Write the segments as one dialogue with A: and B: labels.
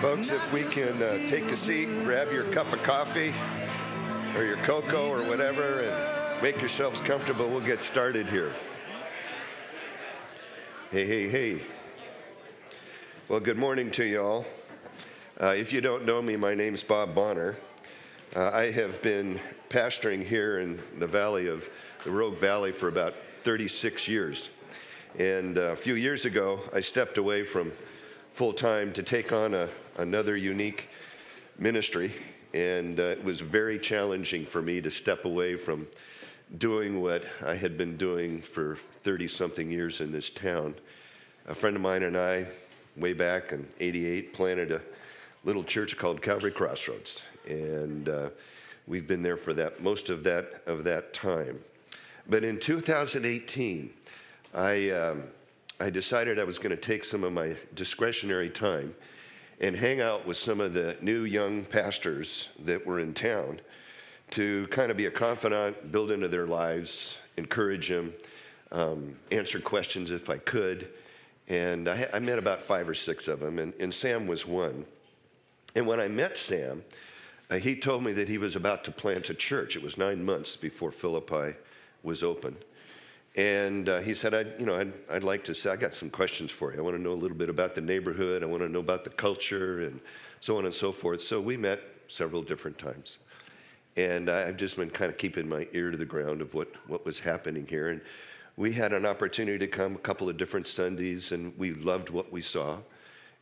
A: Folks, if we can uh, take a seat, grab your cup of coffee or your cocoa or whatever, and make yourselves comfortable, we'll get started here. Hey, hey, hey. Well, good morning to you all. Uh, if you don't know me, my name's Bob Bonner. Uh, I have been pastoring here in the valley of the Rogue Valley for about 36 years. And uh, a few years ago, I stepped away from full time to take on a, another unique ministry. And uh, it was very challenging for me to step away from doing what I had been doing for 30 something years in this town. A friend of mine and I, way back in 88, planted a little church called Calvary Crossroads. And uh, we've been there for that most of that of that time. But in 2018, I um, I decided I was going to take some of my discretionary time and hang out with some of the new young pastors that were in town to kind of be a confidant, build into their lives, encourage them, um, answer questions if I could. And I, I, met about five or six of them, and, and, Sam was one. And when I met Sam, uh, he told me that he was about to plant a church. It was nine months before Philippi was open. And uh, he said, I'd, you know, I'd, I'd like to say, I got some questions for you. I want to know a little bit about the neighborhood. I want to know about the culture and so on and so forth. So we met several different times. And I've just been kind of keeping my ear to the ground of what, what was happening here. And we had an opportunity to come a couple of different Sundays, and we loved what we saw.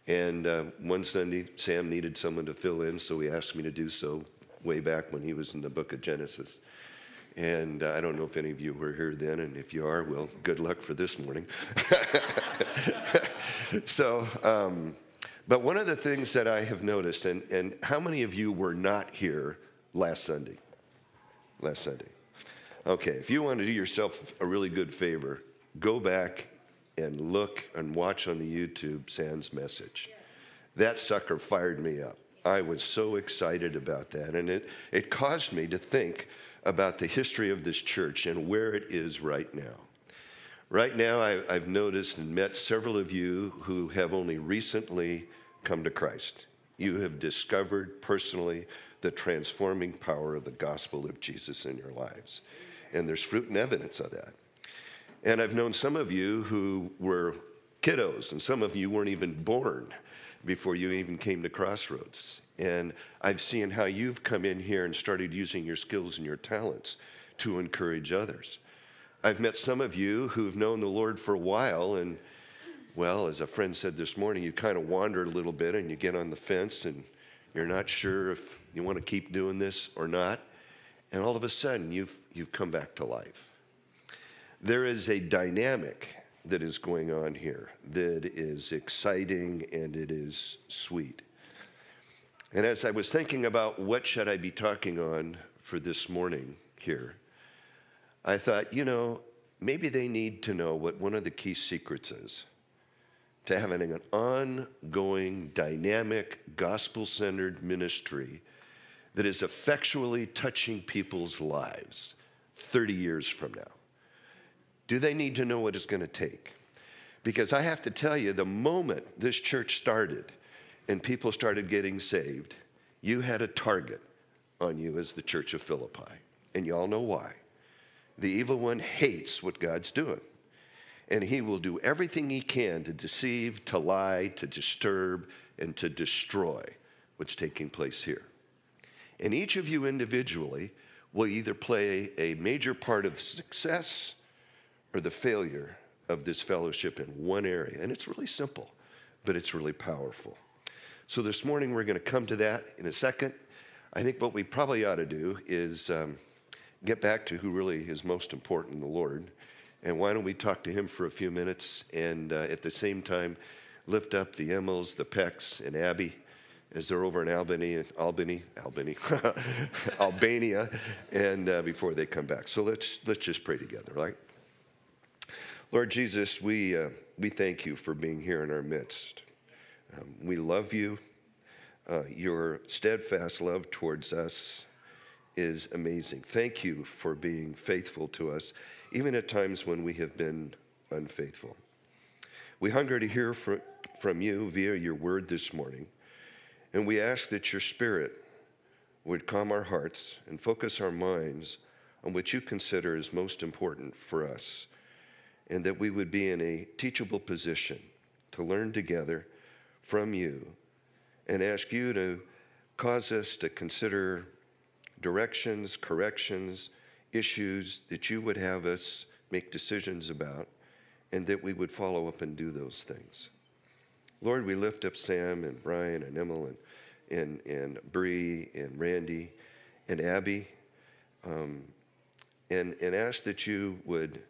A: And uh, one Sunday, Sam needed someone to fill in, so he asked me to do so way back when he was in the book of Genesis. And uh, I don't know if any of you were here then, and if you are, well, good luck for this morning. so, um, but one of the things that I have noticed, and, and how many of you were not here last Sunday? Last Sunday. Okay, if you want to do yourself a really good favor, go back and look and watch on the YouTube Sam's message. That sucker fired me up. I was so excited about that, and it, it caused me to think about the history of this church and where it is right now. Right now, I, have noticed and met several of you who have only recently come to Christ. You have discovered personally the transforming power of the gospel of Jesus in your lives. And there's fruit and evidence of that. And I've known some of you who were kiddos, and some of you weren't even born before you even came to Crossroads. And I've seen how you've come in here and started using your skills and your talents to encourage others. I've met some of you who've known the Lord for a while, and well, as a friend said this morning, you kind of wander a little bit and you get on the fence and you're not sure if you want to keep doing this or not. And all of a sudden, you've, you've come back to life. There is a dynamic that is going on here that is exciting and it is sweet. And as I was thinking about what should I be talking on for this morning here, I thought, you know, maybe they need to know what one of the key secrets is to having an ongoing, dynamic, gospel centered ministry that is effectually touching people's lives 30 years from now. Do they need to know what it's going to take? Because I have to tell you, the moment this church started, and people started getting saved, you had a target on you as the church of Philippi. And you all know why. The evil one hates what God's doing. And he will do everything he can to deceive, to lie, to disturb, and to destroy what's taking place here. And each of you individually will either play a major part of success or the failure of this fellowship in one area. And it's really simple, but it's really powerful. So this morning we're going to come to that in a second. I think what we probably ought to do is um, get back to who really is most important the Lord. And why don't we talk to him for a few minutes and uh, at the same time lift up the Emmels, the Pecks, and Abby as they're over in Albany, Albany, Albany, Albania, and uh, before they come back. So let's let's just pray together, right? Lord Jesus, we uh, we thank you for being here in our midst. Um, we love you. Uh, your steadfast love towards us is amazing. Thank you for being faithful to us, even at times when we have been unfaithful. We hunger to hear from you via your word this morning. And we ask that your Spirit would calm our hearts and focus our minds on what you consider is most important for us, and that we would be in a teachable position to learn together from you and ask you to cause us to consider directions, corrections, issues that you would have us make decisions about, and that we would follow up and do those things. Lord, we lift up Sam and Brian and Emil and, and, and Bree and Randy and Abby um, and, and ask that you would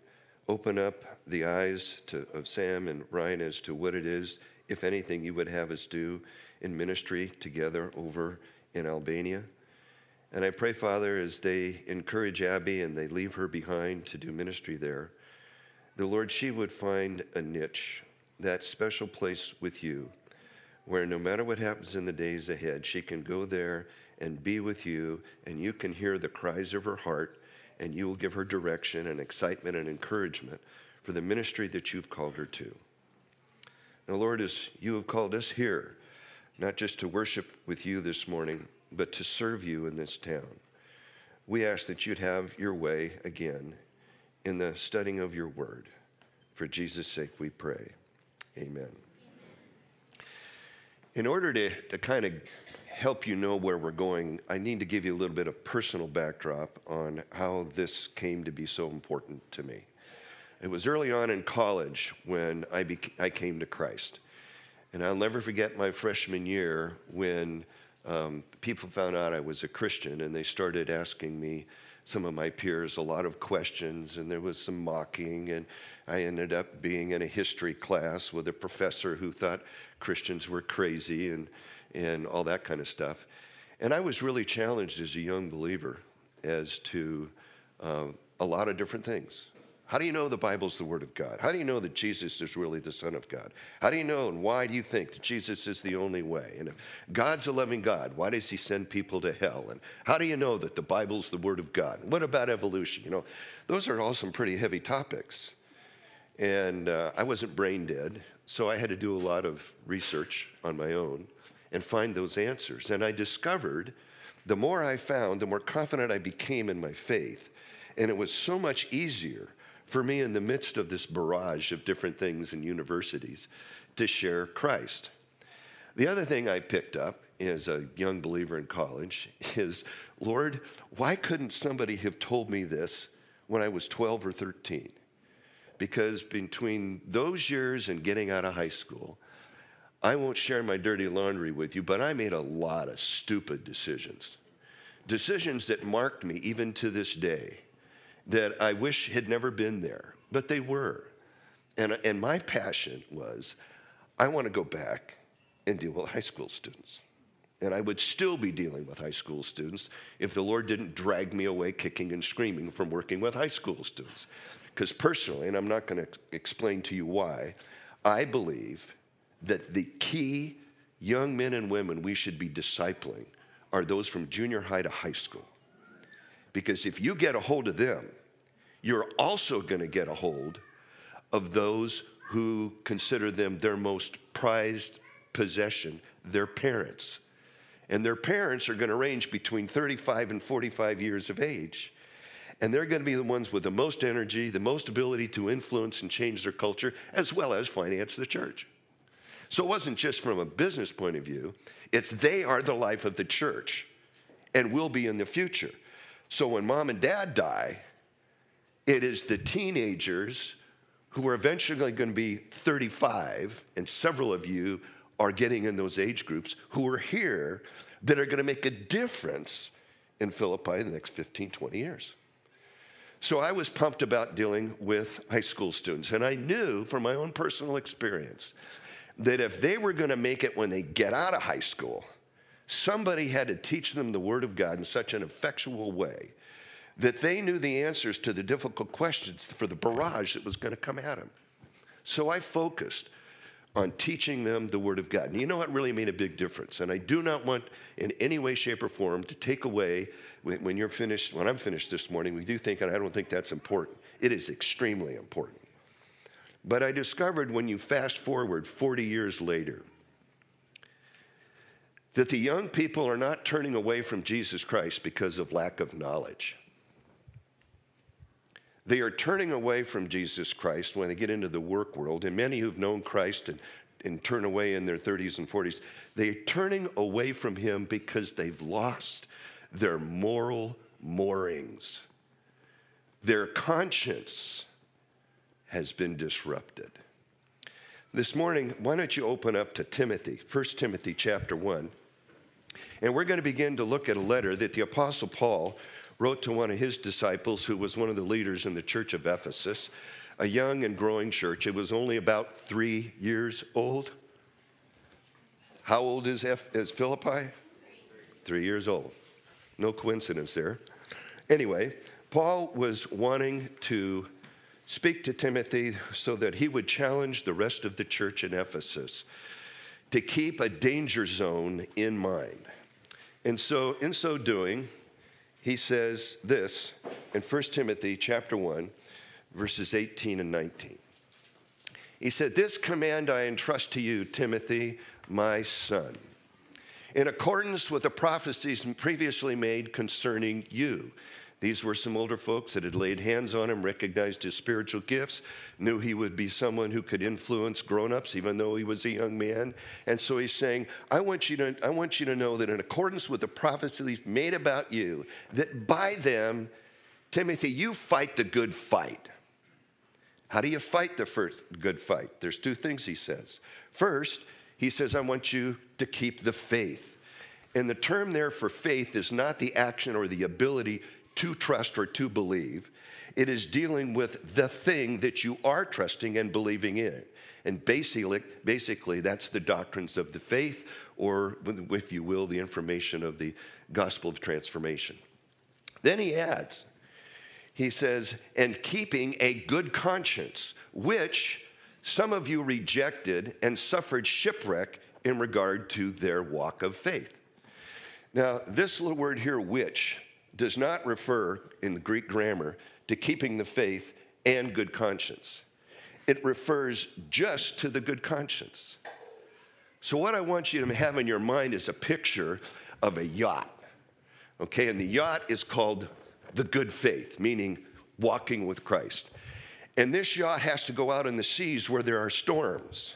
A: open up the eyes to, of Sam and Ryan as to what it is, if anything, you would have us do in ministry together over in Albania. And I pray, Father, as they encourage Abby and they leave her behind to do ministry there, the Lord, she would find a niche, that special place with you, where no matter what happens in the days ahead, she can go there and be with you, and you can hear the cries of her heart, and you will give her direction and excitement and encouragement for the ministry that you've called her to. Now, Lord, as you have called us here, not just to worship with you this morning, but to serve you in this town. We ask that you'd have your way again in the studying of your word. For Jesus' sake, we pray. Amen. In order to, to kind of help you know where we're going, I need to give you a little bit of personal backdrop on how this came to be so important to me. It was early on in college when I, I came to Christ. And I'll never forget my freshman year when um, people found out I was a Christian and they started asking me, some of my peers, a lot of questions, and there was some mocking. And I ended up being in a history class with a professor who thought Christians were crazy and, and all that kind of stuff. And I was really challenged as a young believer as to uh, a lot of different things. How do you know the Bible's the Word of God? How do you know that Jesus is really the Son of God? How do you know and why do you think that Jesus is the only way? And if God's a loving God, why does He send people to hell? And how do you know that the Bible's the Word of God? What about evolution? You know, those are all some pretty heavy topics. And uh, I wasn't brain dead, so I had to do a lot of research on my own and find those answers. And I discovered the more I found, the more confident I became in my faith. And it was so much easier for me in the midst of this barrage of different things in universities to share Christ. The other thing I picked up as a young believer in college is Lord, why couldn't somebody have told me this when I was 12 or 13? Because between those years and getting out of high school, I won't share my dirty laundry with you, but I made a lot of stupid decisions. Decisions that marked me even to this day that I wish had never been there, but they were. And, and my passion was I want to go back and deal with high school students. And I would still be dealing with high school students if the Lord didn't drag me away kicking and screaming from working with high school students. Because personally, and I'm not going to explain to you why, I believe that the key young men and women we should be discipling are those from junior high to high school. Because if you get a hold of them, you're also going to get a hold of those who consider them their most prized possession, their parents. And their parents are going to range between 35 and 45 years of age. And they're going to be the ones with the most energy, the most ability to influence and change their culture, as well as finance the church. So it wasn't just from a business point of view, it's they are the life of the church and will be in the future. So when mom and dad die, it is the teenagers who are eventually going to be 35, and several of you are getting in those age groups who are here that are going to make a difference in Philippi in the next 15, 20 years. So I was pumped about dealing with high school students, and I knew from my own personal experience that if they were going to make it when they get out of high school, somebody had to teach them the Word of God in such an effectual way that they knew the answers to the difficult questions for the barrage that was going to come at them. So I focused on teaching them the Word of God. And you know what really made a big difference? And I do not want in any way, shape, or form to take away when you're finished, when I'm finished this morning, we do think, and I don't think that's important. It is extremely important. But I discovered when you fast forward 40 years later, that the young people are not turning away from Jesus Christ because of lack of knowledge. They are turning away from Jesus Christ when they get into the work world, and many who've known Christ and, and turn away in their 30s and 40s, they're turning away from Him because they've lost their moral moorings. Their conscience has been disrupted. This morning, why don't you open up to Timothy, 1 Timothy chapter 1. And we're going to begin to look at a letter that the Apostle Paul wrote to one of his disciples who was one of the leaders in the church of Ephesus, a young and growing church. It was only about three years old. How old is, F- is Philippi? Three years old. No coincidence there. Anyway, Paul was wanting to speak to Timothy so that he would challenge the rest of the church in Ephesus to keep a danger zone in mind. And so, in so doing, he says this in 1 Timothy chapter 1, verses 18 and 19. He said, This command I entrust to you, Timothy, my son, in accordance with the prophecies previously made concerning you these were some older folks that had laid hands on him, recognized his spiritual gifts, knew he would be someone who could influence grown-ups even though he was a young man. And so he's saying, I want you to, I want you to know that in accordance with the prophecies made about you, that by them, Timothy, you fight the good fight. How do you fight the first good fight? There's two things he says. First, he says, I want you to keep the faith. And the term there for faith is not the action or the ability to trust or to believe. It is dealing with the thing that you are trusting and believing in. And basically, basically, that's the doctrines of the faith, or if you will, the information of the gospel of transformation. Then he adds, he says, and keeping a good conscience, which some of you rejected and suffered shipwreck in regard to their walk of faith. Now, this little word here, which, does not refer in the Greek grammar to keeping the faith and good conscience. It refers just to the good conscience. So, what I want you to have in your mind is a picture of a yacht. Okay, and the yacht is called the good faith, meaning walking with Christ. And this yacht has to go out in the seas where there are storms.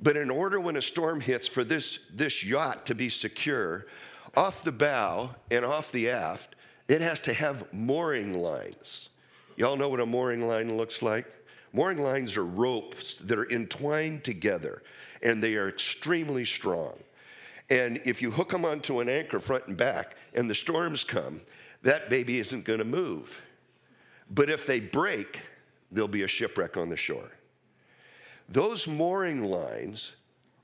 A: But in order when a storm hits for this, this yacht to be secure, off the bow and off the aft, it has to have mooring lines. Y'all know what a mooring line looks like? Mooring lines are ropes that are entwined together and they are extremely strong. And if you hook them onto an anchor front and back and the storms come, that baby isn't going to move. But if they break, there'll be a shipwreck on the shore. Those mooring lines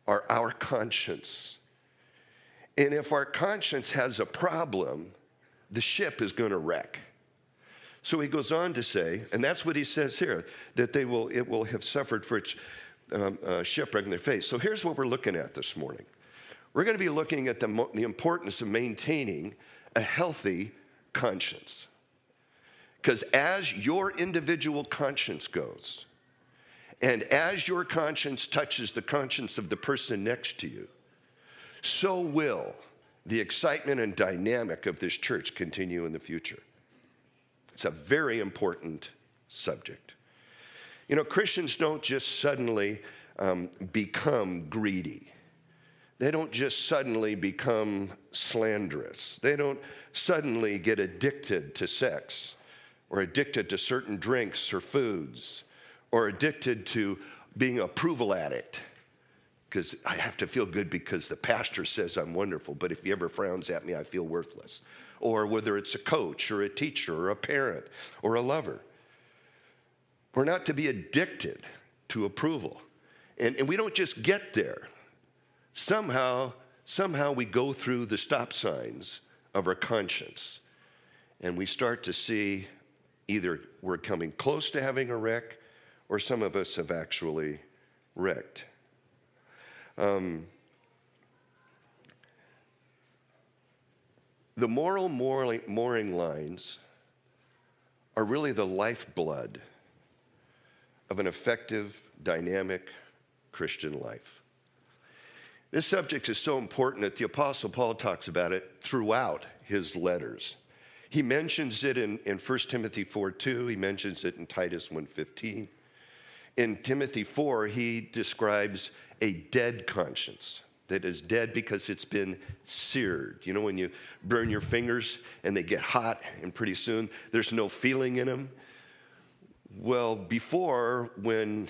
A: are our conscience. And if our conscience has a problem, the ship is going to wreck. So he goes on to say, and that's what he says here, that they will, it will have suffered for its um, uh, shipwreck in their face. So here's what we're looking at this morning. We're going to be looking at the, the importance of maintaining a healthy conscience. Because as your individual conscience goes, and as your conscience touches the conscience of the person next to you, so will the excitement and dynamic of this church continue in the future. It's a very important subject. You know, Christians don't just suddenly um, become greedy. They don't just suddenly become slanderous. They don't suddenly get addicted to sex or addicted to certain drinks or foods or addicted to being approval addict because I have to feel good because the pastor says I'm wonderful, but if he ever frowns at me, I feel worthless. Or whether it's a coach or a teacher or a parent or a lover. We're not to be addicted to approval. And, and we don't just get there. Somehow, somehow we go through the stop signs of our conscience and we start to see either we're coming close to having a wreck or some of us have actually wrecked. Um, the moral mooring lines are really the lifeblood of an effective, dynamic Christian life. This subject is so important that the Apostle Paul talks about it throughout his letters. He mentions it in, in 1 Timothy 4 2, he mentions it in Titus 1.15. In Timothy 4, he describes a dead conscience that is dead because it's been seared. You know, when you burn your fingers and they get hot, and pretty soon there's no feeling in them. Well, before, when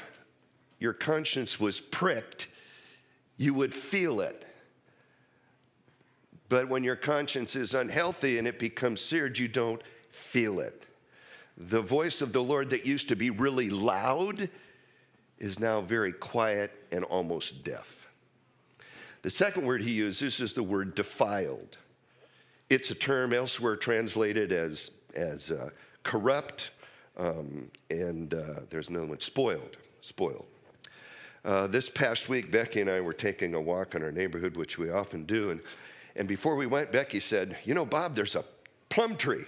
A: your conscience was pricked, you would feel it. But when your conscience is unhealthy and it becomes seared, you don't feel it. The voice of the Lord that used to be really loud is now very quiet and almost deaf. The second word he uses is the word defiled. It's a term elsewhere translated as, as uh, corrupt, um, and uh, there's another one, spoiled. Spoiled. Uh, this past week, Becky and I were taking a walk in our neighborhood, which we often do, and, and before we went, Becky said, You know, Bob, there's a plum tree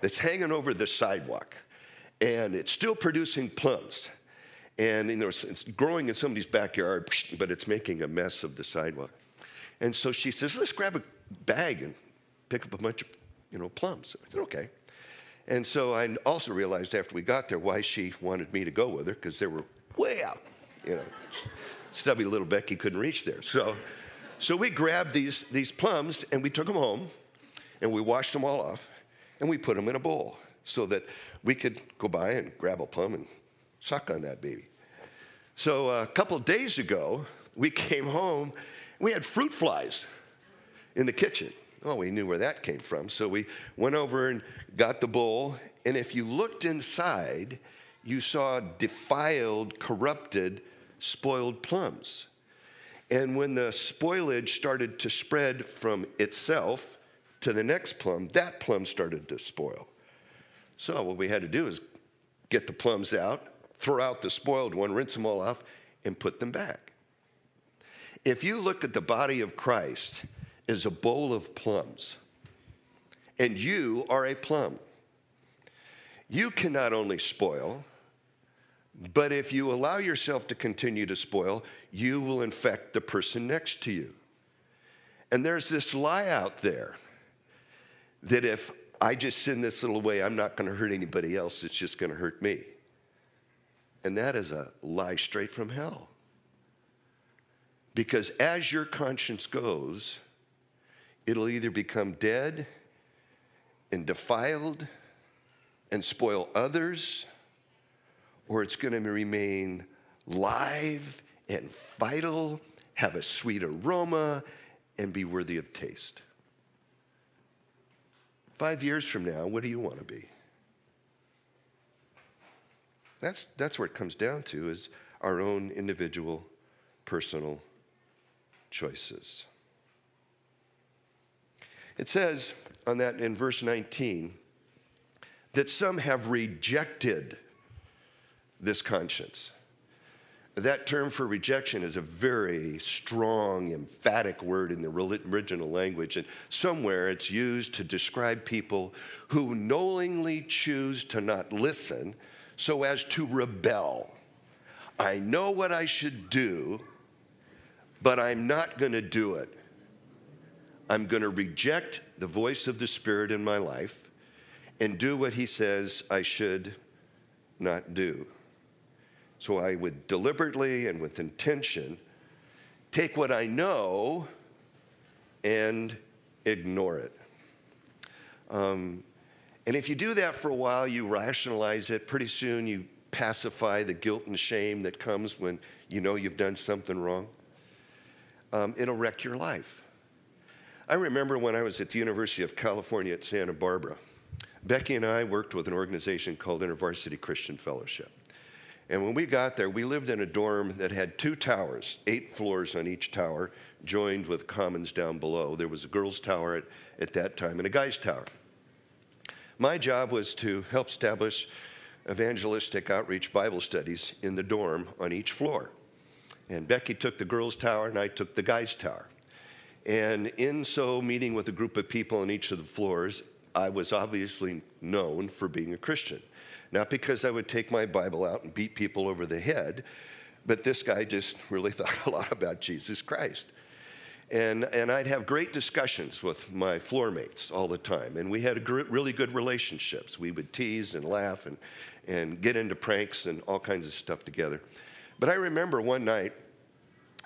A: that's hanging over the sidewalk, and it's still producing plums. And you know, it's growing in somebody's backyard, but it's making a mess of the sidewalk. And so she says, let's grab a bag and pick up a bunch of, you know, plums. I said, okay. And so I also realized after we got there why she wanted me to go with her, because they were way out. You know, stubby little Becky couldn't reach there. So, so we grabbed these, these plums and we took them home and we washed them all off and we put them in a bowl so that we could go by and grab a plum and suck on that baby. So uh, a couple days ago, we came home, we had fruit flies in the kitchen. Oh, we knew where that came from. So we went over and got the bowl, and if you looked inside, you saw defiled, corrupted, spoiled plums. And when the spoilage started to spread from itself to the next plum, that plum started to spoil. So what we had to do is get the plums out, throw out the spoiled one, rinse them all off, and put them back. If you look at the body of Christ as a bowl of plums, and you are a plum, you can not only spoil, but if you allow yourself to continue to spoil, you will infect the person next to you. And there's this lie out there that if I just sin this little way, I'm not going to hurt anybody else, it's just going to hurt me. And that is a lie straight from hell. Because as your conscience goes, it'll either become dead and defiled and spoil others, or it's going to remain live and vital, have a sweet aroma, and be worthy of taste. Five years from now, what do you want to be? That's, that's where it comes down to is our own individual personal choices. It says on that in verse 19 that some have rejected this conscience. That term for rejection is a very strong, emphatic word in the original language, and somewhere it's used to describe people who knowingly choose to not listen so as to rebel. I know what I should do, but I'm not going to do it. I'm going to reject the voice of the Spirit in my life and do what He says I should not do. So I would deliberately and with intention take what I know and ignore it. Um, and if you do that for a while, you rationalize it. Pretty soon, you pacify the guilt and shame that comes when you know you've done something wrong. Um, it'll wreck your life. I remember when I was at the University of California at Santa Barbara, Becky and I worked with an organization called InterVarsity Christian Fellowship. And when we got there, we lived in a dorm that had two towers, eight floors on each tower, joined with commons down below. There was a girls' tower at, at that time and a guys' tower. My job was to help establish evangelistic outreach Bible studies in the dorm on each floor. And Becky took the girls' tower, and I took the guys' tower. And in so meeting with a group of people on each of the floors, I was obviously known for being a Christian. Not because I would take my Bible out and beat people over the head, but this guy just really thought a lot about Jesus Christ. And, and I'd have great discussions with my floor mates all the time. And we had gr- really good relationships. We would tease and laugh and, and get into pranks and all kinds of stuff together. But I remember one night,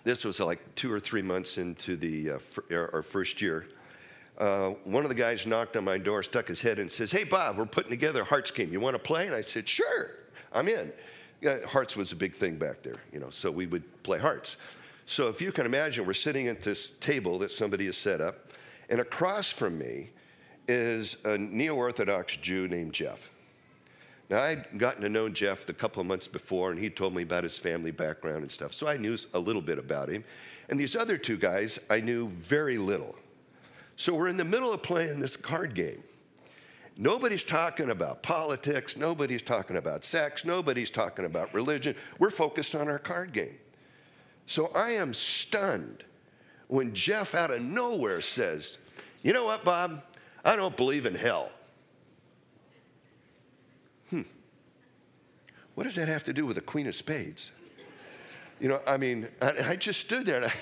A: this was like two or three months into the, uh, fir- our first year. Uh, one of the guys knocked on my door, stuck his head in, and says, Hey, Bob, we're putting together a Hearts game. You want to play? And I said, Sure, I'm in. Yeah, hearts was a big thing back there, you know, so we would play hearts. So if you can imagine, we're sitting at this table that somebody has set up, and across from me is a neo Orthodox Jew named Jeff. Now, I'd gotten to know Jeff the couple of months before, and he told me about his family background and stuff, so I knew a little bit about him. And these other two guys, I knew very little. So we're in the middle of playing this card game. Nobody's talking about politics. Nobody's talking about sex. Nobody's talking about religion. We're focused on our card game. So I am stunned when Jeff out of nowhere says, You know what, Bob? I don't believe in hell. Hmm. What does that have to do with the Queen of Spades? You know, I mean, I, I just stood there and I,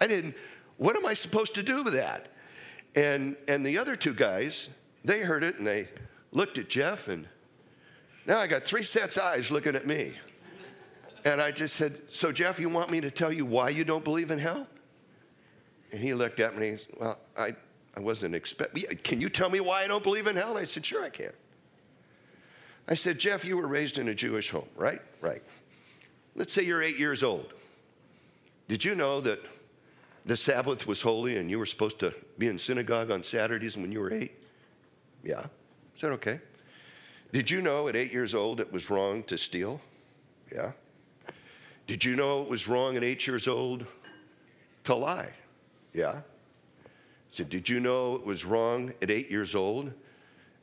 A: I didn't, what am I supposed to do with that? And, and the other two guys, they heard it and they looked at Jeff, and now I got three sets of eyes looking at me. And I just said, So, Jeff, you want me to tell you why you don't believe in hell? And he looked at me and he said, Well, I, I wasn't expecting, can you tell me why I don't believe in hell? And I said, Sure, I can. I said, Jeff, you were raised in a Jewish home, right? Right. Let's say you're eight years old. Did you know that the Sabbath was holy and you were supposed to be in synagogue on Saturdays when you were eight? Yeah. I said, okay. Did you know at eight years old it was wrong to steal? Yeah. Did you know it was wrong at eight years old to lie? Yeah. Said, did you know it was wrong at eight years old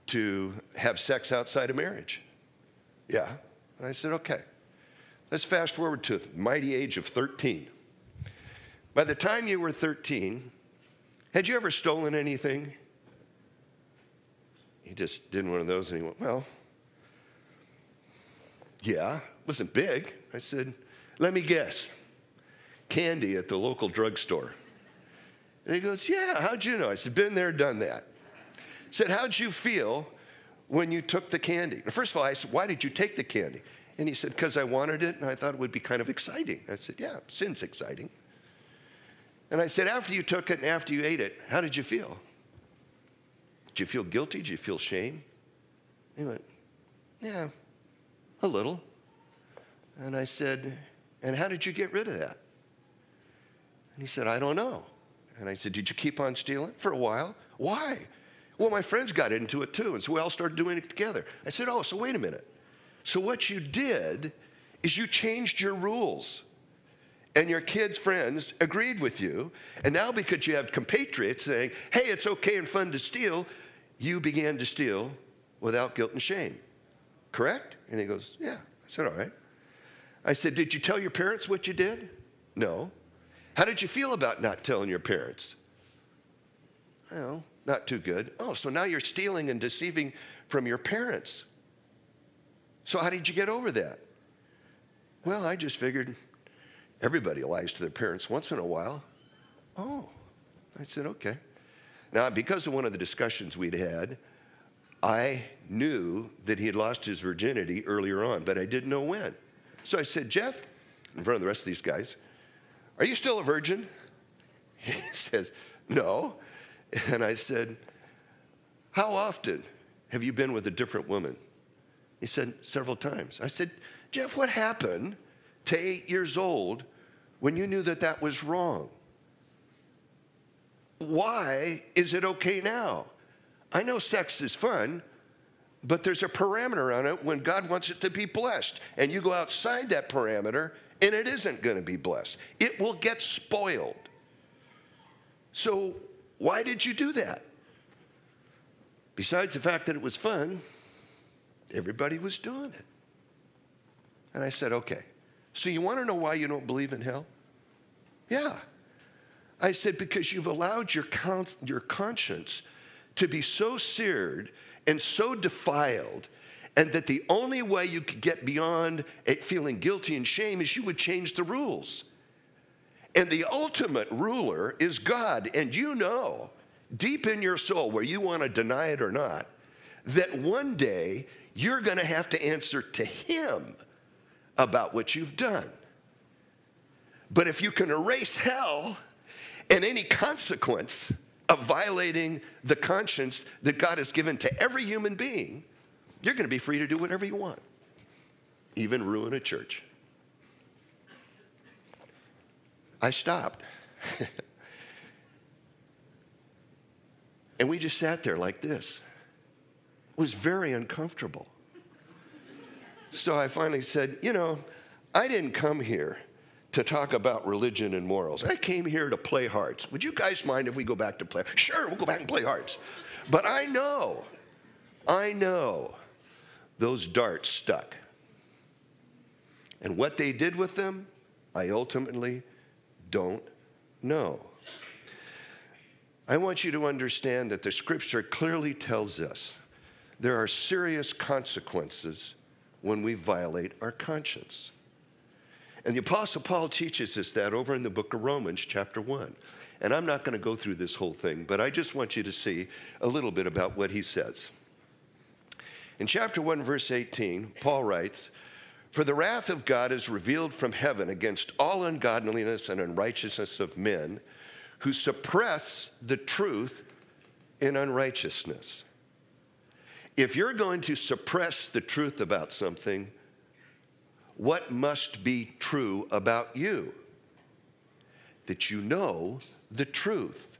A: to have sex outside of marriage? Yeah. And I said, okay. Let's fast forward to the mighty age of 13. By the time you were 13, had you ever stolen anything? He just did one of those and he went, Well, yeah, it wasn't big. I said, Let me guess. Candy at the local drugstore. And he goes, Yeah, how'd you know? I said, Been there, done that. I said, How'd you feel when you took the candy? First of all, I said, Why did you take the candy? And he said, Because I wanted it and I thought it would be kind of exciting. I said, Yeah, sin's exciting. And I said, After you took it and after you ate it, how did you feel? Did you feel guilty? Did you feel shame? He went, Yeah, a little. And I said, And how did you get rid of that? And he said, I don't know. And I said, Did you keep on stealing? For a while. Why? Well, my friends got into it too, and so we all started doing it together. I said, Oh, so wait a minute. So what you did is you changed your rules. And your kids' friends agreed with you. And now, because you have compatriots saying, hey, it's okay and fun to steal, you began to steal without guilt and shame. Correct? And he goes, Yeah. I said, All right. I said, Did you tell your parents what you did? No. How did you feel about not telling your parents? Well, not too good. Oh, so now you're stealing and deceiving from your parents. So, how did you get over that? Well, I just figured everybody lies to their parents once in a while. Oh, I said, okay. Now, because of one of the discussions we'd had, I knew that he had lost his virginity earlier on, but I didn't know when. So I said, Jeff, in front of the rest of these guys, are you still a virgin? He says, no. And I said, how often have you been with a different woman? He said, several times. I said, Jeff, what happened to eight years old when you knew that that was wrong? Why is it okay now? I know sex is fun, but there's a parameter on it when God wants it to be blessed. And you go outside that parameter and it isn't going to be blessed. It will get spoiled. So, why did you do that? Besides the fact that it was fun, everybody was doing it. And I said, okay. So, you want to know why you don't believe in hell? Yeah. I said, because you've allowed your, con- your conscience to be so seared and so defiled, and that the only way you could get beyond feeling guilty and shame is you would change the rules. And the ultimate ruler is God. And you know, deep in your soul, where you want to deny it or not, that one day you're going to have to answer to Him about what you've done. But if you can erase hell and any consequence of violating the conscience that God has given to every human being, you're going to be free to do whatever you want, even ruin a church. I stopped. and we just sat there like this. It was very uncomfortable. So I finally said, You know, I didn't come here to talk about religion and morals. I came here to play hearts. Would you guys mind if we go back to play? Sure, we'll go back and play hearts. But I know, I know those darts stuck. And what they did with them, I ultimately don't know. I want you to understand that the scripture clearly tells us there are serious consequences when we violate our conscience. And the Apostle Paul teaches us that over in the book of Romans, chapter 1. And I'm not going to go through this whole thing, but I just want you to see a little bit about what he says. In chapter 1, verse 18, Paul writes, For the wrath of God is revealed from heaven against all ungodliness and unrighteousness of men who suppress the truth in unrighteousness. If you're going to suppress the truth about something, what must be true about you? That you know the truth.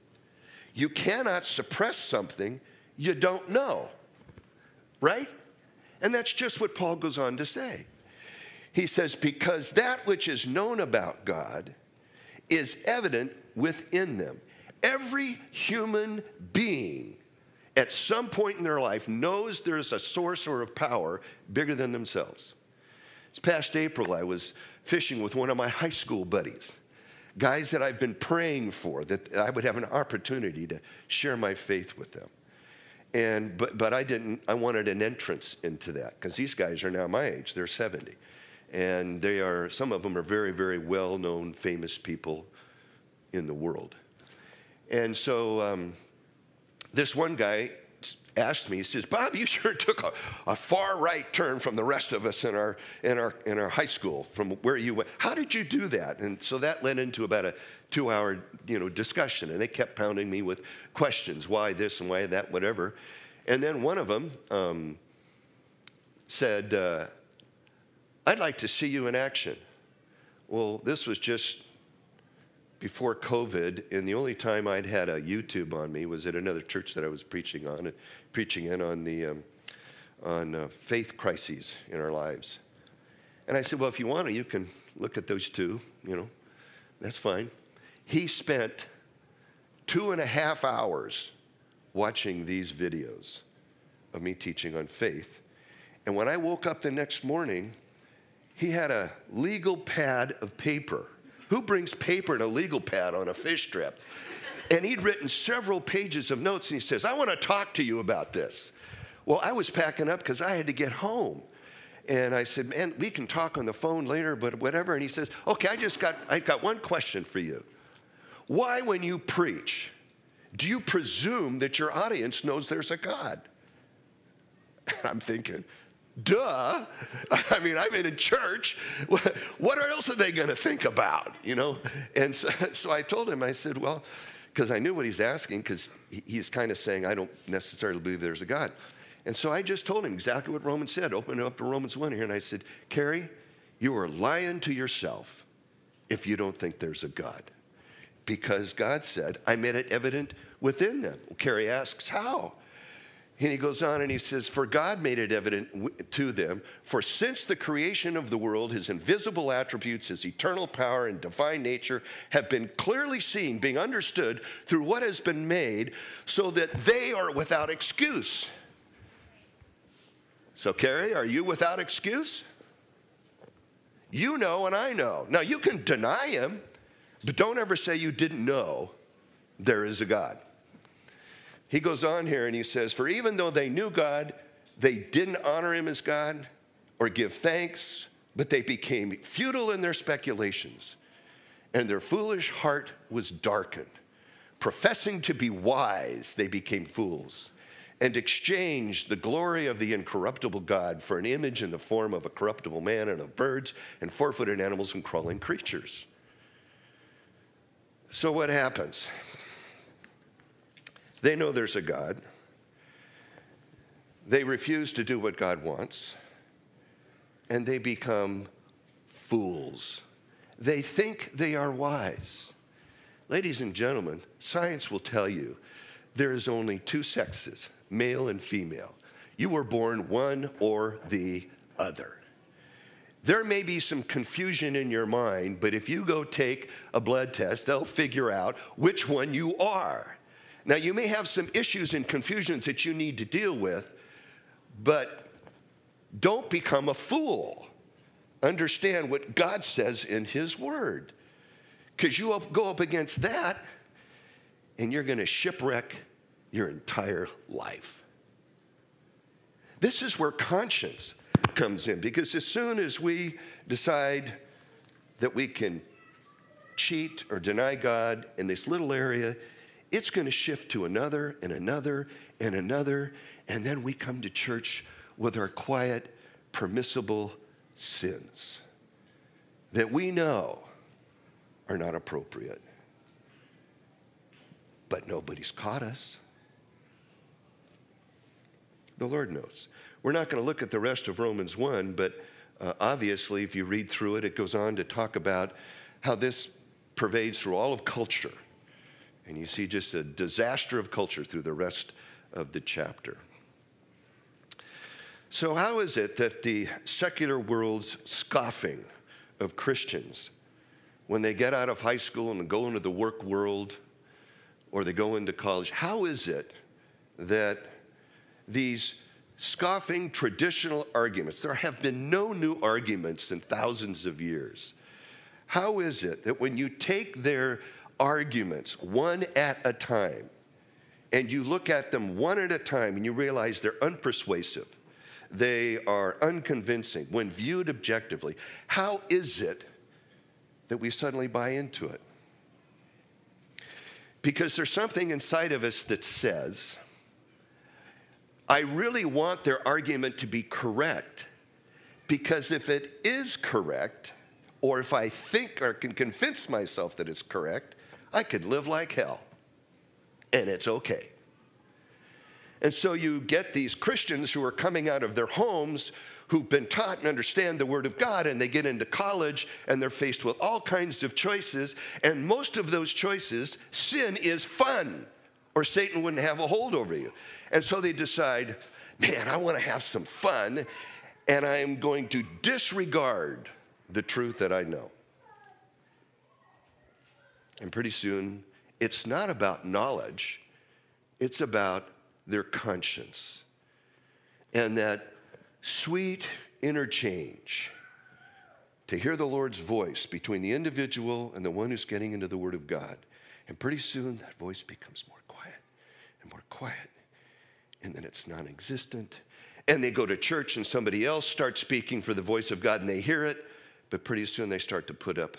A: You cannot suppress something you don't know, right? And that's just what Paul goes on to say. He says, Because that which is known about God is evident within them. Every human being at some point in their life knows there's a source or a power bigger than themselves. This past April, I was fishing with one of my high school buddies, guys that I've been praying for, that I would have an opportunity to share my faith with them. And, but, but I didn't, I wanted an entrance into that because these guys are now my age, they're 70. And they are, some of them are very, very well known, famous people in the world. And so um, this one guy asked me, he says, Bob, you sure took a, a, far right turn from the rest of us in our, in, our, in our high school from where you went. How did you do that? And so that led into about a two hour you know, discussion. And they kept pounding me with questions why this and why that, whatever. And then one of them um, said, uh, I'd like to see you in action. Well, this was just before COVID, and the only time I'd had a YouTube on me was at another church that I was preaching on, preaching in on the um, on uh, faith crises in our lives. And I said, well, if you want to, you can look at those two. You know, that's fine. He spent two and a half hours watching these videos of me teaching on faith. And when I woke up the next morning, he had a legal pad of paper who brings paper and a legal pad on a fish trip? And he'd written several pages of notes, and he says, I want to talk to you about this. Well, I was packing up because I had to get home. And I said, Man, we can talk on the phone later, but whatever. And he says, Okay, I just got, I got one question for you. Why, when you preach, do you presume that your audience knows there's a God? And I'm thinking, duh. I mean, I'm in a church. What else are they going to think about, you know? And so, so, I told him, I said, well, because I knew what he's asking, because he's kind of saying, I don't necessarily believe there's a God. And so I just told him exactly what Romans said. Open up to Romans 1 here. And I said, Carrie, you are lying to yourself if you don't think there's a God. Because God said, I made it evident within them. Well, Carrie asks, how? And he goes on and he says, For God made it evident to them, for since the creation of the world, his invisible attributes, his eternal power and divine nature have been clearly seen, being understood through what has been made, so that they are without excuse. So, Carrie, are you without excuse? You know, and I know. Now, you can deny him, but don't ever say you didn't know there is a God. He goes on here and he says, For even though they knew God, they didn't honor him as God or give thanks, but they became futile in their speculations. and their foolish heart was darkened. Professing to be wise, they became fools and exchanged the glory of the incorruptible God for an image in the form of a corruptible man and of birds and four footed animals and crawling creatures. So, what happens? They know there's a God. They refuse to do what God wants, and they become fools. They think they are wise. Ladies and gentlemen, science will tell you there is only two sexes, male and female. You were born one or the other. There may be some confusion in your mind, but if you go take a blood test, they'll figure out which one you are. Now, you may have some issues and confusions that you need to deal with, but don't become a fool. Understand what God says in His Word. Because you go up against that, and you're going to shipwreck your entire life. This is where conscience comes in, because as soon as we decide that we can cheat or deny God in this little area, it's going to shift to another and another and another. And then we come to church with our quiet, permissible sins that we know are not appropriate. But nobody's caught us. The Lord knows. We're not going to look at the rest of Romans 1, but uh, obviously, if you read through it, it goes on to talk about how this pervades through all of culture. And you see just a disaster of culture through the rest of the chapter. So, how is it that the secular world's scoffing of Christians when they get out of high school and go into the work world or they go into college, how is it that these scoffing traditional arguments, there have been no new arguments in thousands of years. How is it that when you take their arguments one at a time and you look at them one at a time and you realize they're unpersuasive, they are unconvincing when viewed objectively. How is it that we suddenly buy into it? Because there's something inside of us that says, I really want their argument to be correct. Because if it is correct, or if I think or can convince myself that it's correct, I could live like hell. And it's okay. And so you get these Christians who are coming out of their homes who've been taught and understand the Word of God, and they get into college and they're faced with all kinds of choices. And most of those choices, sin is fun, or Satan wouldn't have a hold over you. And so they decide, man, I want to have some fun, and I am going to disregard the truth that I know. And pretty soon, it's not about knowledge, it's about their conscience. And that sweet interchange to hear the Lord's voice between the individual and the one who's getting into the Word of God. And pretty soon that voice becomes more quiet and more quiet. And then it's non existent. And they go to church and somebody else starts speaking for the voice of God and they hear it. But pretty soon they start to put up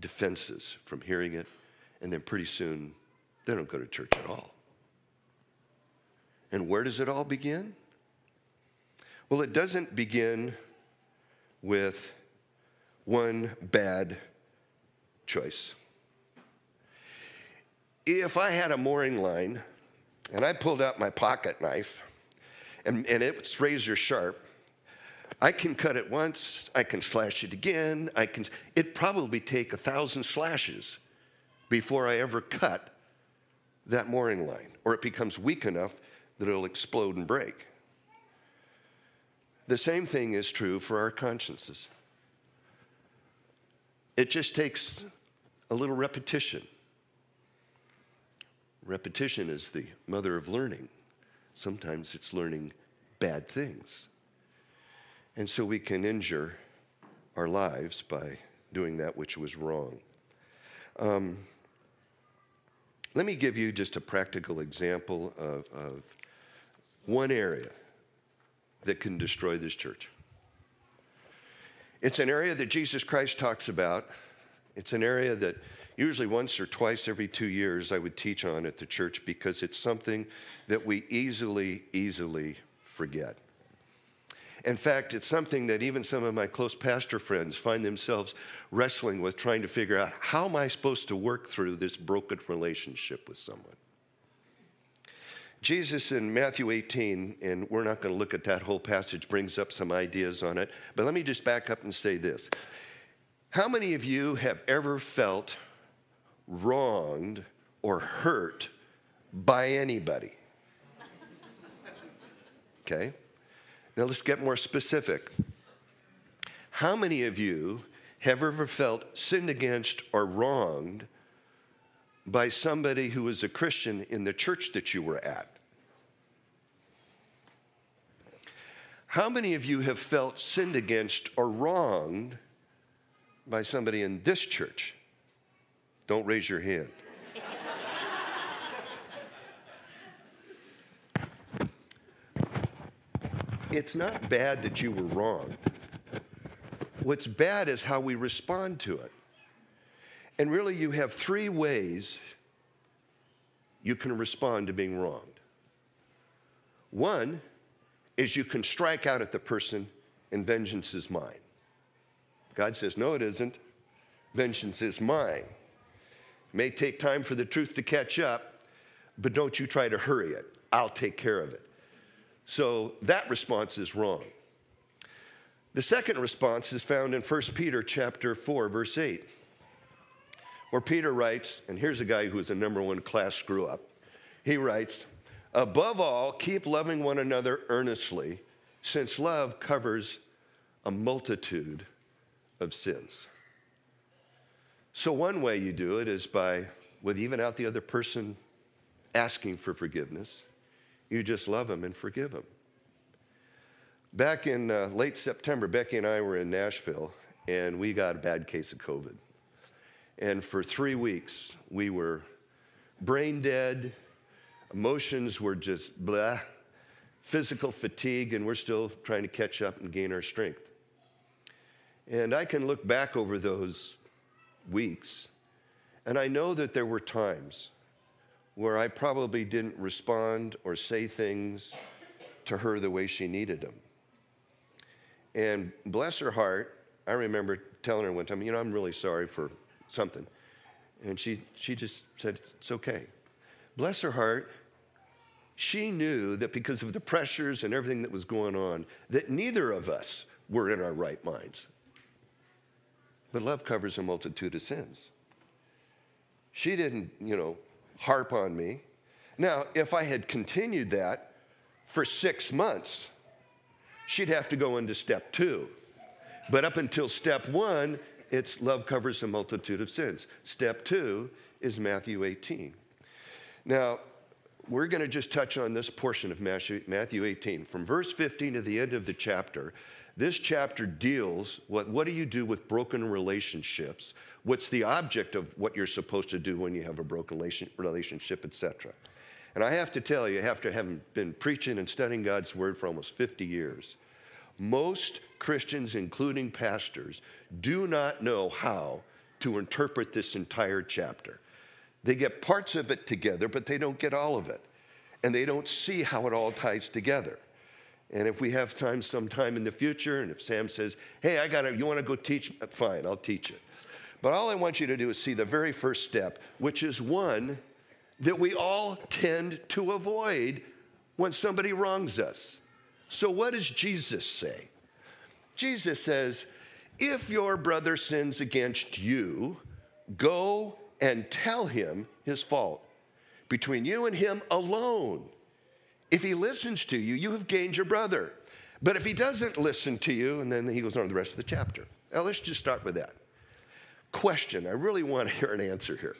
A: defenses from hearing it. And then pretty soon they don't go to church at all. And where does it all begin? Well, it doesn't begin with one bad choice. If I had a mooring line and I pulled out my pocket knife and, and it's razor sharp, I can cut it once, I can slash it again, I can, it probably take a thousand slashes before I ever cut that mooring line, or it becomes weak enough that it'll explode and break. The same thing is true for our consciences. It just takes a little repetition. Repetition is the mother of learning. Sometimes it's learning bad things. And so we can injure our lives by doing that which was wrong. Um, let me give you just a practical example of, of one area that can destroy this church. It's an area that Jesus Christ talks about It's an area that usually once or twice every two years I would teach on at the church because it's something that we easily, easily forget. In fact, it's something that even some of my close pastor friends find themselves wrestling with, trying to figure out how am I supposed to work through this broken relationship with someone? Jesus in Matthew 18, and we're not going to look at that whole passage, brings up some ideas on it, but let me just back up and say this. How many of you have ever felt wronged or hurt by anybody? Okay? Now let's get more specific. How many of you have ever felt sinned against or wronged by somebody who was a Christian in the church that you were at? How many of you have felt sinned against or wronged by somebody in this church? Don't raise your hand. It's not bad that you were wrong. What's bad is how we respond to it. And really, you have three ways you can respond to being wronged. One is you can strike out at the person, and vengeance is mine. God says, No, it isn't. Vengeance is mine. It may take time for the truth to catch up, but don't you try to hurry it. I'll take care of it. So that response is wrong. The second response is found in 1 Peter chapter 4 verse 8. Where Peter writes, and here's a guy who is a number one class screw up. He writes, Above all, keep loving one another earnestly, since love covers a multitude of sins. So, one way you do it is by, with even out the other person asking for forgiveness, you just love them and forgive them. Back in uh, late September, Becky and I were in Nashville, and we got a bad case of COVID. And for three weeks, we were brain dead, emotions were just blah, physical fatigue, and we're still trying to catch up and gain our strength. And I can look back over those weeks, and I know that there were times where I probably didn't respond or say things to her the way she needed them. And bless her heart, I remember telling her one time, you know, I'm really sorry for something. And she, she just said, it's okay. Bless her heart, she knew that because of the pressures and everything that was going on, that neither of us were in our right minds. But love covers a multitude of sins. She didn't, you know, harp on me. Now, if I had continued that for six months, she'd have to go into step two. But up until step one, it's love covers a multitude of sins. Step two is Matthew 18. Now, we're going to just touch on this portion of Matthew 18. From verse 15 to the end of the chapter, this chapter deals with what do you do with broken relationships? What's the object of what you're supposed to do when you have a broken relationship, etc. And I have to tell you, after having been preaching and studying God's word for almost 50 years, most Christians, including pastors, do not know how to interpret this entire chapter. They get parts of it together, but they don't get all of it. And they don't see how it all ties together. And if we have time sometime in the future, and if Sam says, hey, I got to, you want to go teach? Fine, I'll teach it. But all I want you to do is see the very first step, which is one that we all tend to avoid when somebody wrongs us. So, what does Jesus say? Jesus says, if your brother sins against you, go and tell him his fault between you and him alone. If he listens to you, you have gained your brother. But if he doesn't listen to you, and then he goes on to the rest of the chapter. Now, let's just start with that. Question I really want to hear an answer here.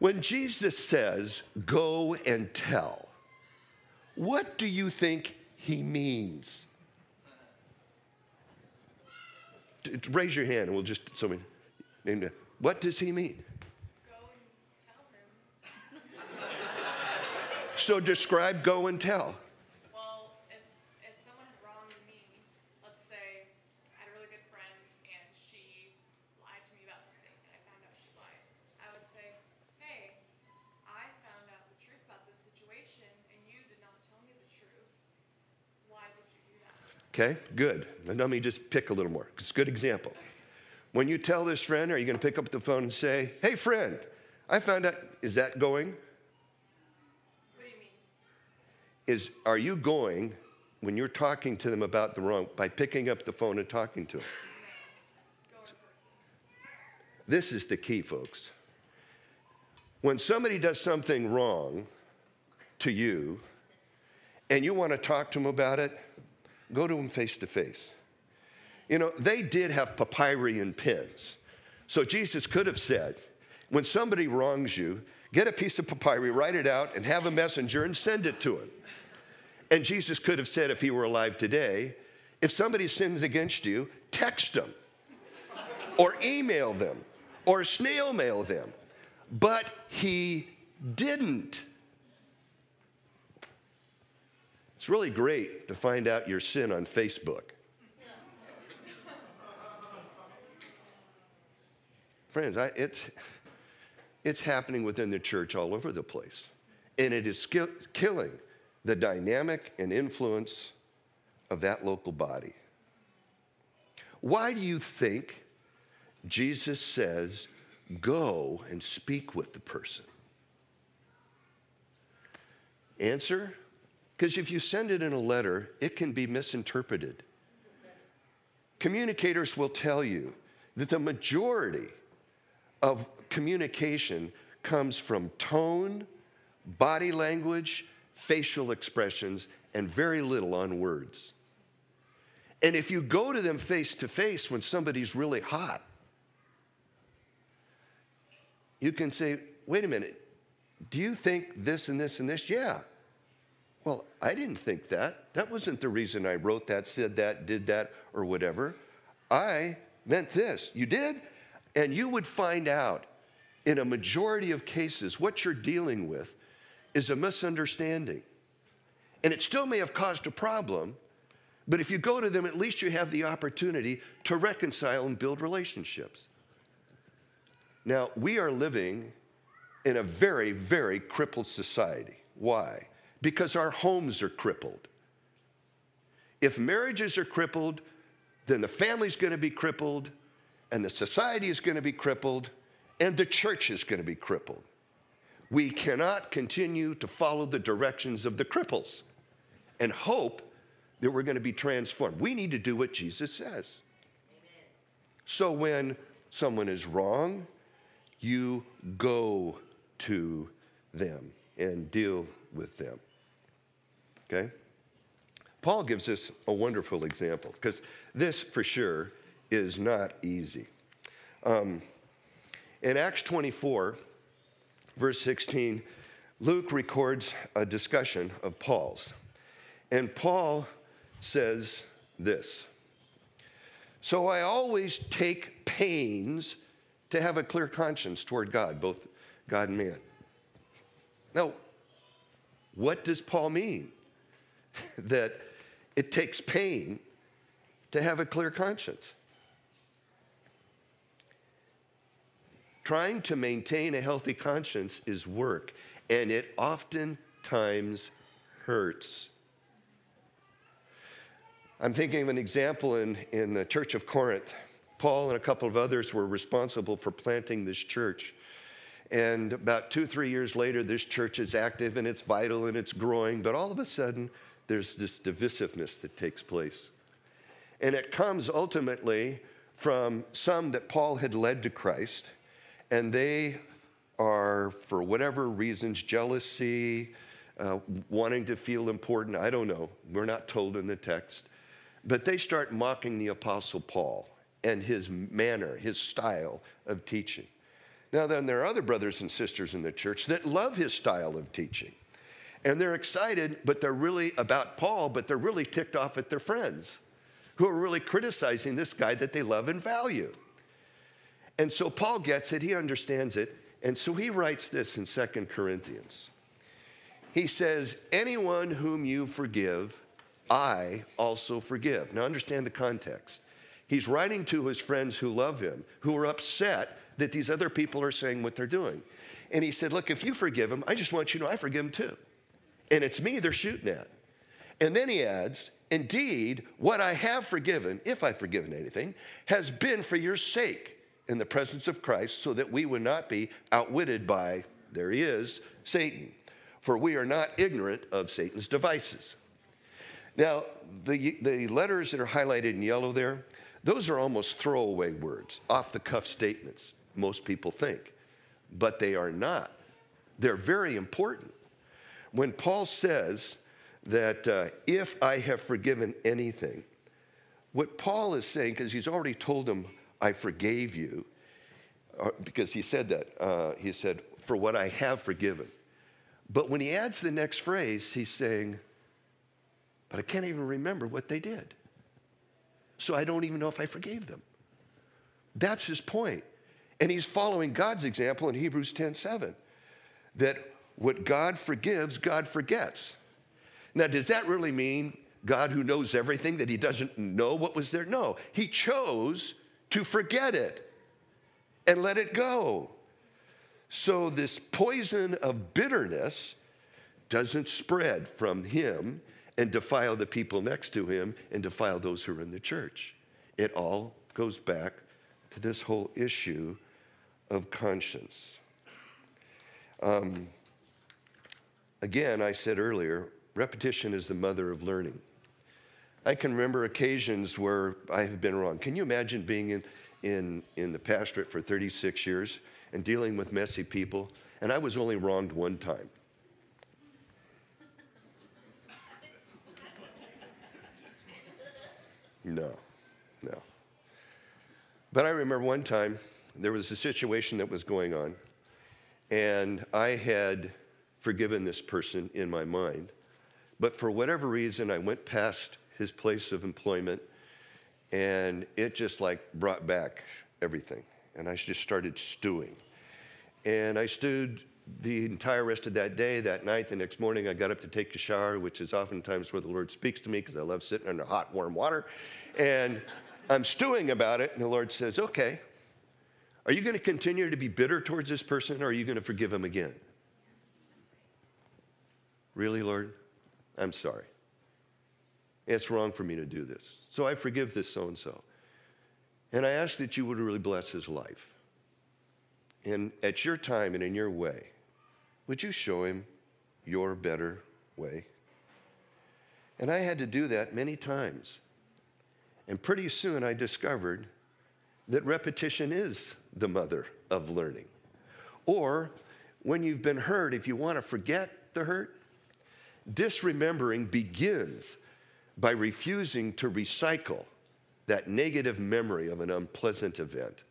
A: When Jesus says, go and tell, what do you think he means? Raise your hand and we'll just, so we, what does he mean? So describe go and tell.
B: Well, if, if someone had wronged me, let's say I had a really good friend and she lied to me about something, why did you do that?
A: Okay, good. And let me just pick a little more. It's a good example. When you tell this friend, are you going to pick up the phone and say, hey, friend, I found out, is that going?
B: What do you mean?
A: Is, are you going when you're talking to them about the wrong by picking up the phone and talking to them?
B: Go in person.
A: This is the key, folks. When somebody does something wrong to you and you want to talk to them about it, go to them face to face. You know, they did have papyri and pens. So Jesus could have said, when somebody wrongs you, get a piece of papyri, write it out, and have a messenger and send it to him. And Jesus could have said, if he were alive today, if somebody sins against you, text them or email them or snail mail them. But he didn't. It's really great to find out your sin on Facebook. Friends, I, it's, it's happening within the church all over the place. And it is skill, killing the dynamic and influence of that local body. Why do you think Jesus says, go and speak with the person? Answer? Because if you send it in a letter, it can be misinterpreted. Communicators will tell you that the majority of communication comes from tone, body language, facial expressions, and very little on words. And if you go to them face to face when somebody's really hot, you can say, wait a minute, do you think this and this and this? Yeah. Well, I didn't think that. That wasn't the reason I wrote that, said that, did that, or whatever. I meant this. You did? And you would find out in a majority of cases what you're dealing with is a misunderstanding. And it still may have caused a problem, but if you go to them, at least you have the opportunity to reconcile and build relationships. Now, we are living in a very, very crippled society. Why? Because our homes are crippled. If marriages are crippled, then the family's gonna be crippled, and the society is gonna be crippled, and the church is gonna be crippled. We cannot continue to follow the directions of the cripples and hope that we're going to be transformed. We need to do what Jesus says. Amen. So when someone is wrong, you go to them and deal with them. Okay? Paul gives us a wonderful example because this for sure is not easy. Um, in Acts 24, verse 16, Luke records a discussion of Paul's. And Paul says this So I always take pains to have a clear conscience toward God, both God and man. Now, what does Paul mean? that it takes pain to have a clear conscience. Trying to maintain a healthy conscience is work, and it oftentimes hurts. I'm thinking of an example in, in the church of Corinth. Paul and a couple of others were responsible for planting this church. And about two, three years later, this church is active and it's vital and it's growing, but all of a sudden, there's this divisiveness that takes place. And it comes ultimately from some that Paul had led to Christ and they are, for whatever reasons, jealousy, uh, wanting to feel important. I don't know. We're not told in the text. But they start mocking the Apostle Paul and his manner, his style of teaching. Now, then, there are other brothers and sisters in the church that love his style of teaching. And they're excited, but they're really about Paul, but they're really ticked off at their friends who are really criticizing this guy that they love and value. And so Paul gets it, he understands it, and so he writes this in Second Corinthians. He says, Anyone whom you forgive, I also forgive. Now understand the context. He's writing to his friends who love him, who are upset that these other people are saying what they're doing. And he said, Look, if you forgive him, I just want you to know I forgive him too. And it's me they're shooting at. And then he adds, Indeed, what I have forgiven, if I've forgiven anything, has been for your sake in the presence of Christ, so that we would not be outwitted by, there he is, Satan. For we are not ignorant of Satan's devices. Now, the, the letters that are highlighted in yellow there, those are almost throwaway words, off the cuff statements, most people think, but they are not. They're very important. When Paul says that uh, if I have forgiven anything, what Paul is saying, because he's already told them, I forgave you, uh, because he said that. Uh, he said, for what I have forgiven. But when he adds the next phrase, he's saying, but I can't even remember what they did. So I don't even know if I forgave them. That's his point. And he's following God's example in Hebrews 10 7 that what God forgives, God forgets. Now, does that really mean God who knows everything that he doesn't know what was there? No, he chose to forget it and let it go. So this poison of bitterness doesn't spread from him and defile the people next to him and defile those who are in the church. It all goes back to this whole issue of conscience. Um, again, I said earlier, repetition is the mother of learning. I can remember occasions where I have been wrong. Can you imagine being in, in, in the pastorate for 36 years and dealing with messy people? And I was only wronged one time. No, no. But I remember one time there was a situation that was going on, and I had forgiven this person in my mind. But for whatever reason, I went past his place of employment, and it just like brought back everything. And I just started stewing. And I stewed the entire rest of that day, that night, the next morning, I got up to take a shower, which is oftentimes where the Lord speaks to me because I love sitting under hot, warm water. And I'm stewing about it, and the Lord says, Okay, are you going to continue to be bitter towards this person, or are you going to forgive him again? Really, Lord? I'm sorry. It's wrong for me to do this. So I forgive this so and so. And I ask that you would really bless his life. And at your time and in your way, would you show him your better way? And I had to do that many times. And pretty soon I discovered that repetition is the mother of learning. Or when you've been hurt, if you want to forget the hurt, disremembering begins by refusing to recycle that negative memory of an unpleasant event.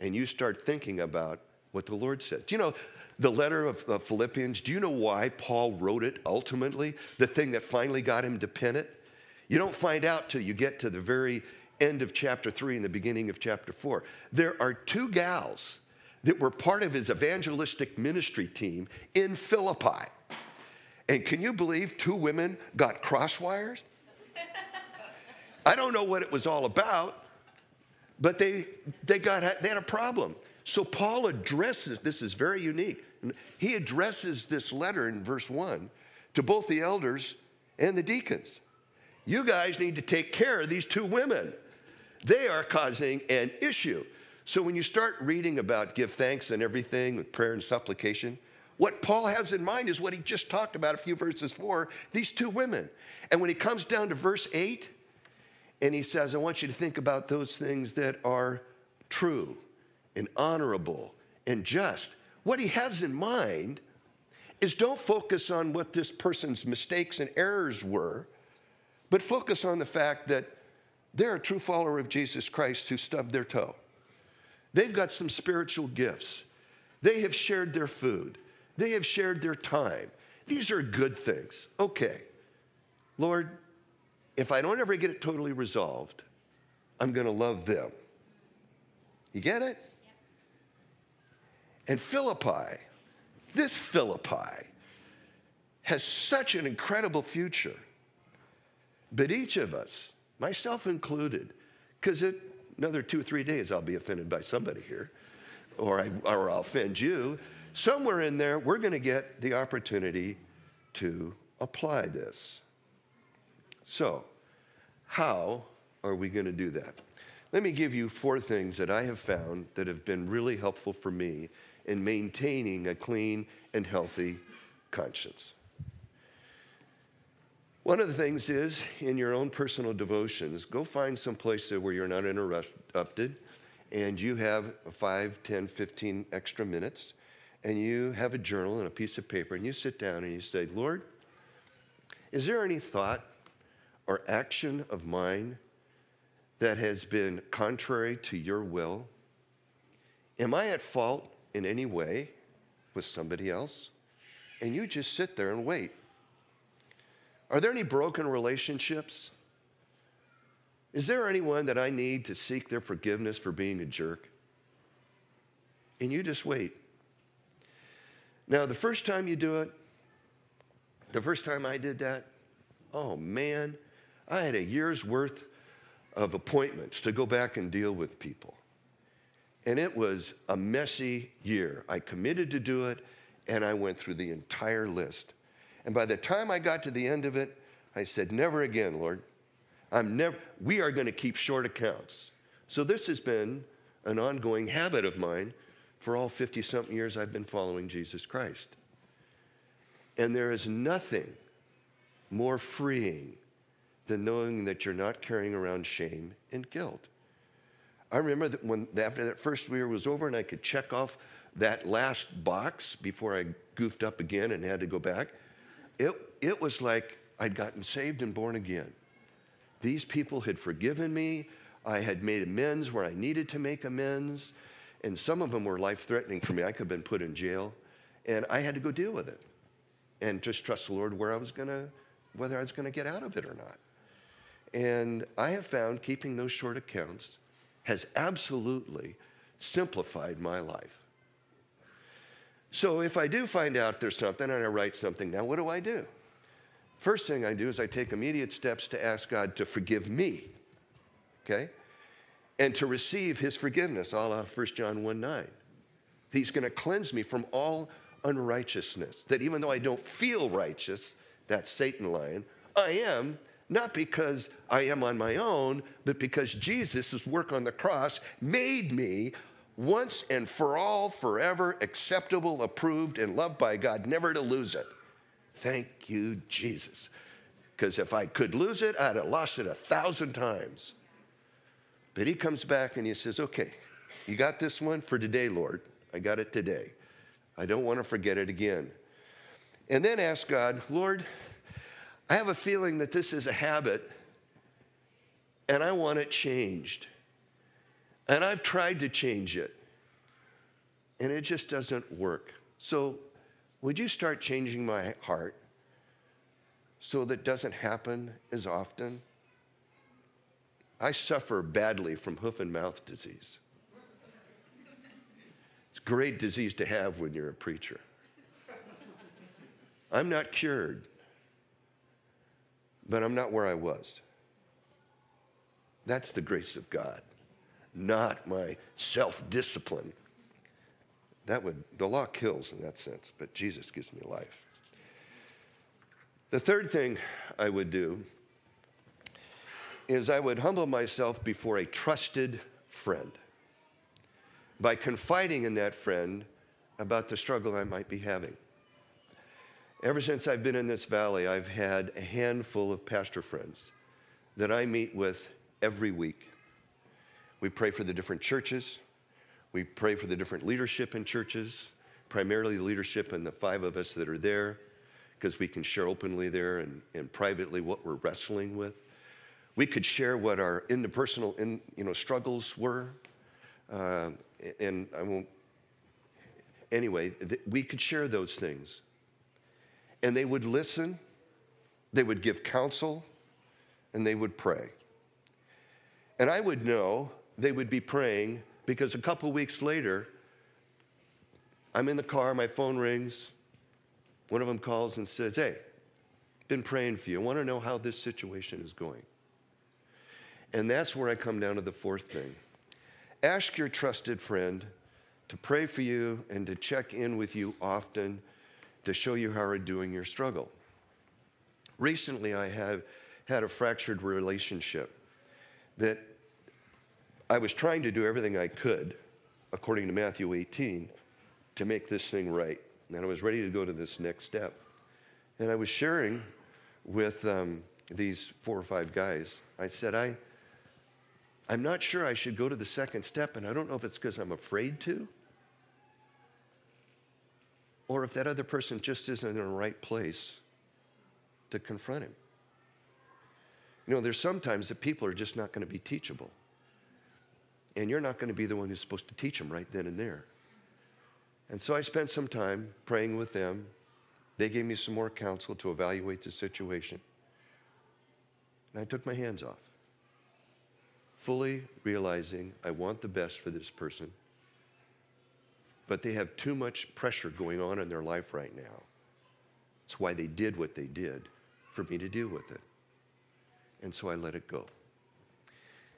A: And you start thinking about what the Lord said. Do you know the letter of, of Philippians? Do you know why Paul wrote it ultimately? The thing that finally got him to pen it? You don't find out till you get to the very end of chapter three and the beginning of chapter four. There are two gals that were part of his evangelistic ministry team in Philippi. And can you believe two women got crosswires? I don't know what it was all about, but they, they, got, they had a problem. So Paul addresses, this is very unique. He addresses this letter in verse one to both the elders and the deacons. You guys need to take care of these two women. They are causing an issue. So when you start reading about give thanks and everything with prayer and supplication, what Paul has in mind is what he just talked about a few verses before these two women. And when he comes down to verse 8, and he says, I want you to think about those things that are true and honorable and just. What he has in mind is don't focus on what this person's mistakes and errors were, but focus on the fact that they're a true follower of Jesus Christ who stubbed their toe. They've got some spiritual gifts. They have shared their food. They have shared their time. These are good things. Okay, Lord, if I don't ever get it totally resolved, I'm going to love them. You get it? And Philippi, this Philippi, has such an incredible future. But each of us, myself included, because in another two or three days I'll be offended by somebody here, or, I, or I'll offend you. Somewhere in there, we're going to get the opportunity to apply this. So, how are we going to do that? Let me give you four things that I have found that have been really helpful for me in maintaining a clean and healthy conscience. One of the things is in your own personal devotions, go find some place where you're not interrupted and you have 5, 10, 15 extra minutes and you have a journal and a piece of paper and you sit down and you say, Lord, is there any thought or action of mine that has been contrary to your will? Am I at fault in any way with somebody else? And you just sit there and wait. Are there any broken relationships? Is there anyone that I need to seek their forgiveness for being a jerk? And you just wait. Now, the first time you do it, the first time I did that, oh man, I had a year's worth of appointments to go back and deal with people. And it was a messy year. I committed to do it, and I went through the entire list. And by the time I got to the end of it, I said, Never again, Lord. I'm never, we are going to keep short accounts. So this has been an ongoing habit of mine for all 50 something years I've been following Jesus Christ. And there is nothing more freeing than knowing that you're not carrying around shame and guilt. I remember that when after that first year was over and I could check off that last box before I goofed up again and had to go back, it, it was like I'd gotten saved and born again. These people had forgiven me. I had made amends where I needed to make amends. And some of them were life threatening for me. I could have been put in jail. And I had to go deal with it and just trust the Lord where I was going to, whether I was going to get out of it or not. And I have found keeping those short accounts has absolutely simplified my life. So if I do find out there's something and I write something now, what do I do? First thing I do is I take immediate steps to ask God to forgive me, okay? And to receive his forgiveness, a la 1 John 1 9. He's gonna cleanse me from all unrighteousness. That even though I don't feel righteous, that Satan lying, I am, not because I am on my own, but because Jesus' work on the cross made me once and for all, forever acceptable, approved, and loved by God, never to lose it. Thank you, Jesus. Because if I could lose it, I'd have lost it a thousand times. But he comes back and he says, Okay, you got this one for today, Lord. I got it today. I don't want to forget it again. And then ask God, Lord, I have a feeling that this is a habit and I want it changed. And I've tried to change it and it just doesn't work. So would you start changing my heart so that doesn't happen as often? I suffer badly from hoof and mouth disease. It's a great disease to have when you're a preacher. I'm not cured, but I'm not where I was. That's the grace of God, not my self discipline that would, the law kills in that sense, but Jesus gives me life. The third thing I would do is I would humble myself before a trusted friend by confiding in that friend about the struggle I might be having. Ever since I've been in this valley, I've had a handful of pastor friends that I meet with every week. We pray for the different churches. We pray for the different leadership in churches, primarily the leadership and the five of us that are there, because we can share openly there and, and privately what we're wrestling with. We could share what our interpersonal in, you know, struggles were. Uh, and I won't, anyway, th- we could share those things. And they would listen, they would give counsel, and they would pray. And I would know they would be praying because a couple weeks later, I'm in the car, my phone rings. One of them calls and says, Hey, been praying for you. I want to know how this situation is going. And that's where I come down to the fourth thing. Ask your trusted friend to pray for you and to check in with you often to show you how you're doing your struggle. Recently, I have had a fractured relationship that I was trying to do everything I could, according to Matthew 18, to make this thing right. And I was ready to go to this next step. And I was sharing with um, these four or five guys. I said, I, I'm not sure I should go to the second step, and I don't know if it's because I'm afraid to, or if that other person just isn't in the right place to confront him. You know, there's sometimes that people are just not going to be teachable. And you're not going to be the one who's supposed to teach them right then and there. And so I spent some time praying with them. They gave me some more counsel to evaluate the situation. And I took my hands off, fully realizing I want the best for this person, but they have too much pressure going on in their life right now. That's why they did what they did, for me to deal with it. And so I let it go.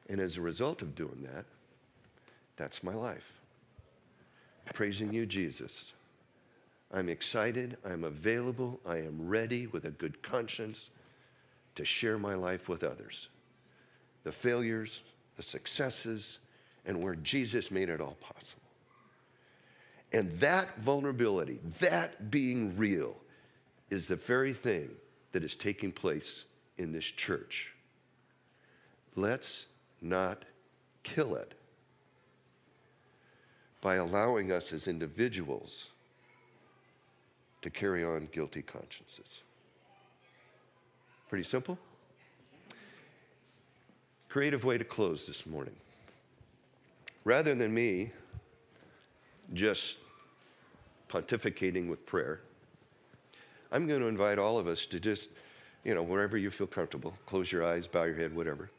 A: And as a result of doing that, that's my life. Praising you, Jesus. I'm excited, I'm available, I am ready with a good conscience to share my life with others. The failures, the successes, and where Jesus made it all possible. And that vulnerability, that being real, is the very thing that is taking place in this church. Let's not kill it by allowing us as individuals to carry on guilty consciences. Pretty simple? Creative way to close this morning. Rather than me just pontificating with prayer, I'm going to invite all of us to just, you know, wherever you feel comfortable, close your eyes, bow your head, whatever.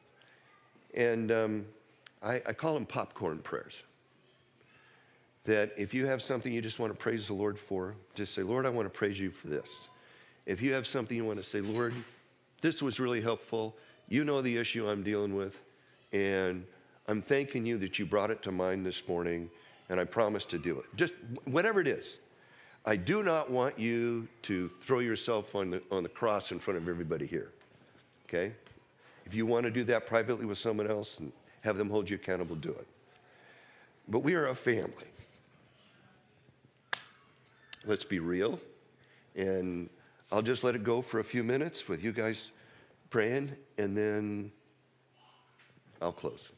A: And um, I, I call them popcorn prayers that if you have something you just want to praise the Lord for, just say, Lord, I want to praise you for this. If you have something you want to say, Lord, this was really helpful. You know the issue I'm dealing with, and I'm thanking you that you brought it to mind this morning, and I promise to do it. Just whatever it is. I do not want you to throw yourself on the, on the cross in front of everybody here, okay? If you want to do that privately with someone else and have them hold you accountable, do it. But we are a family. Let's be real. And I'll just let it go for a few minutes with you guys praying, and then I'll close.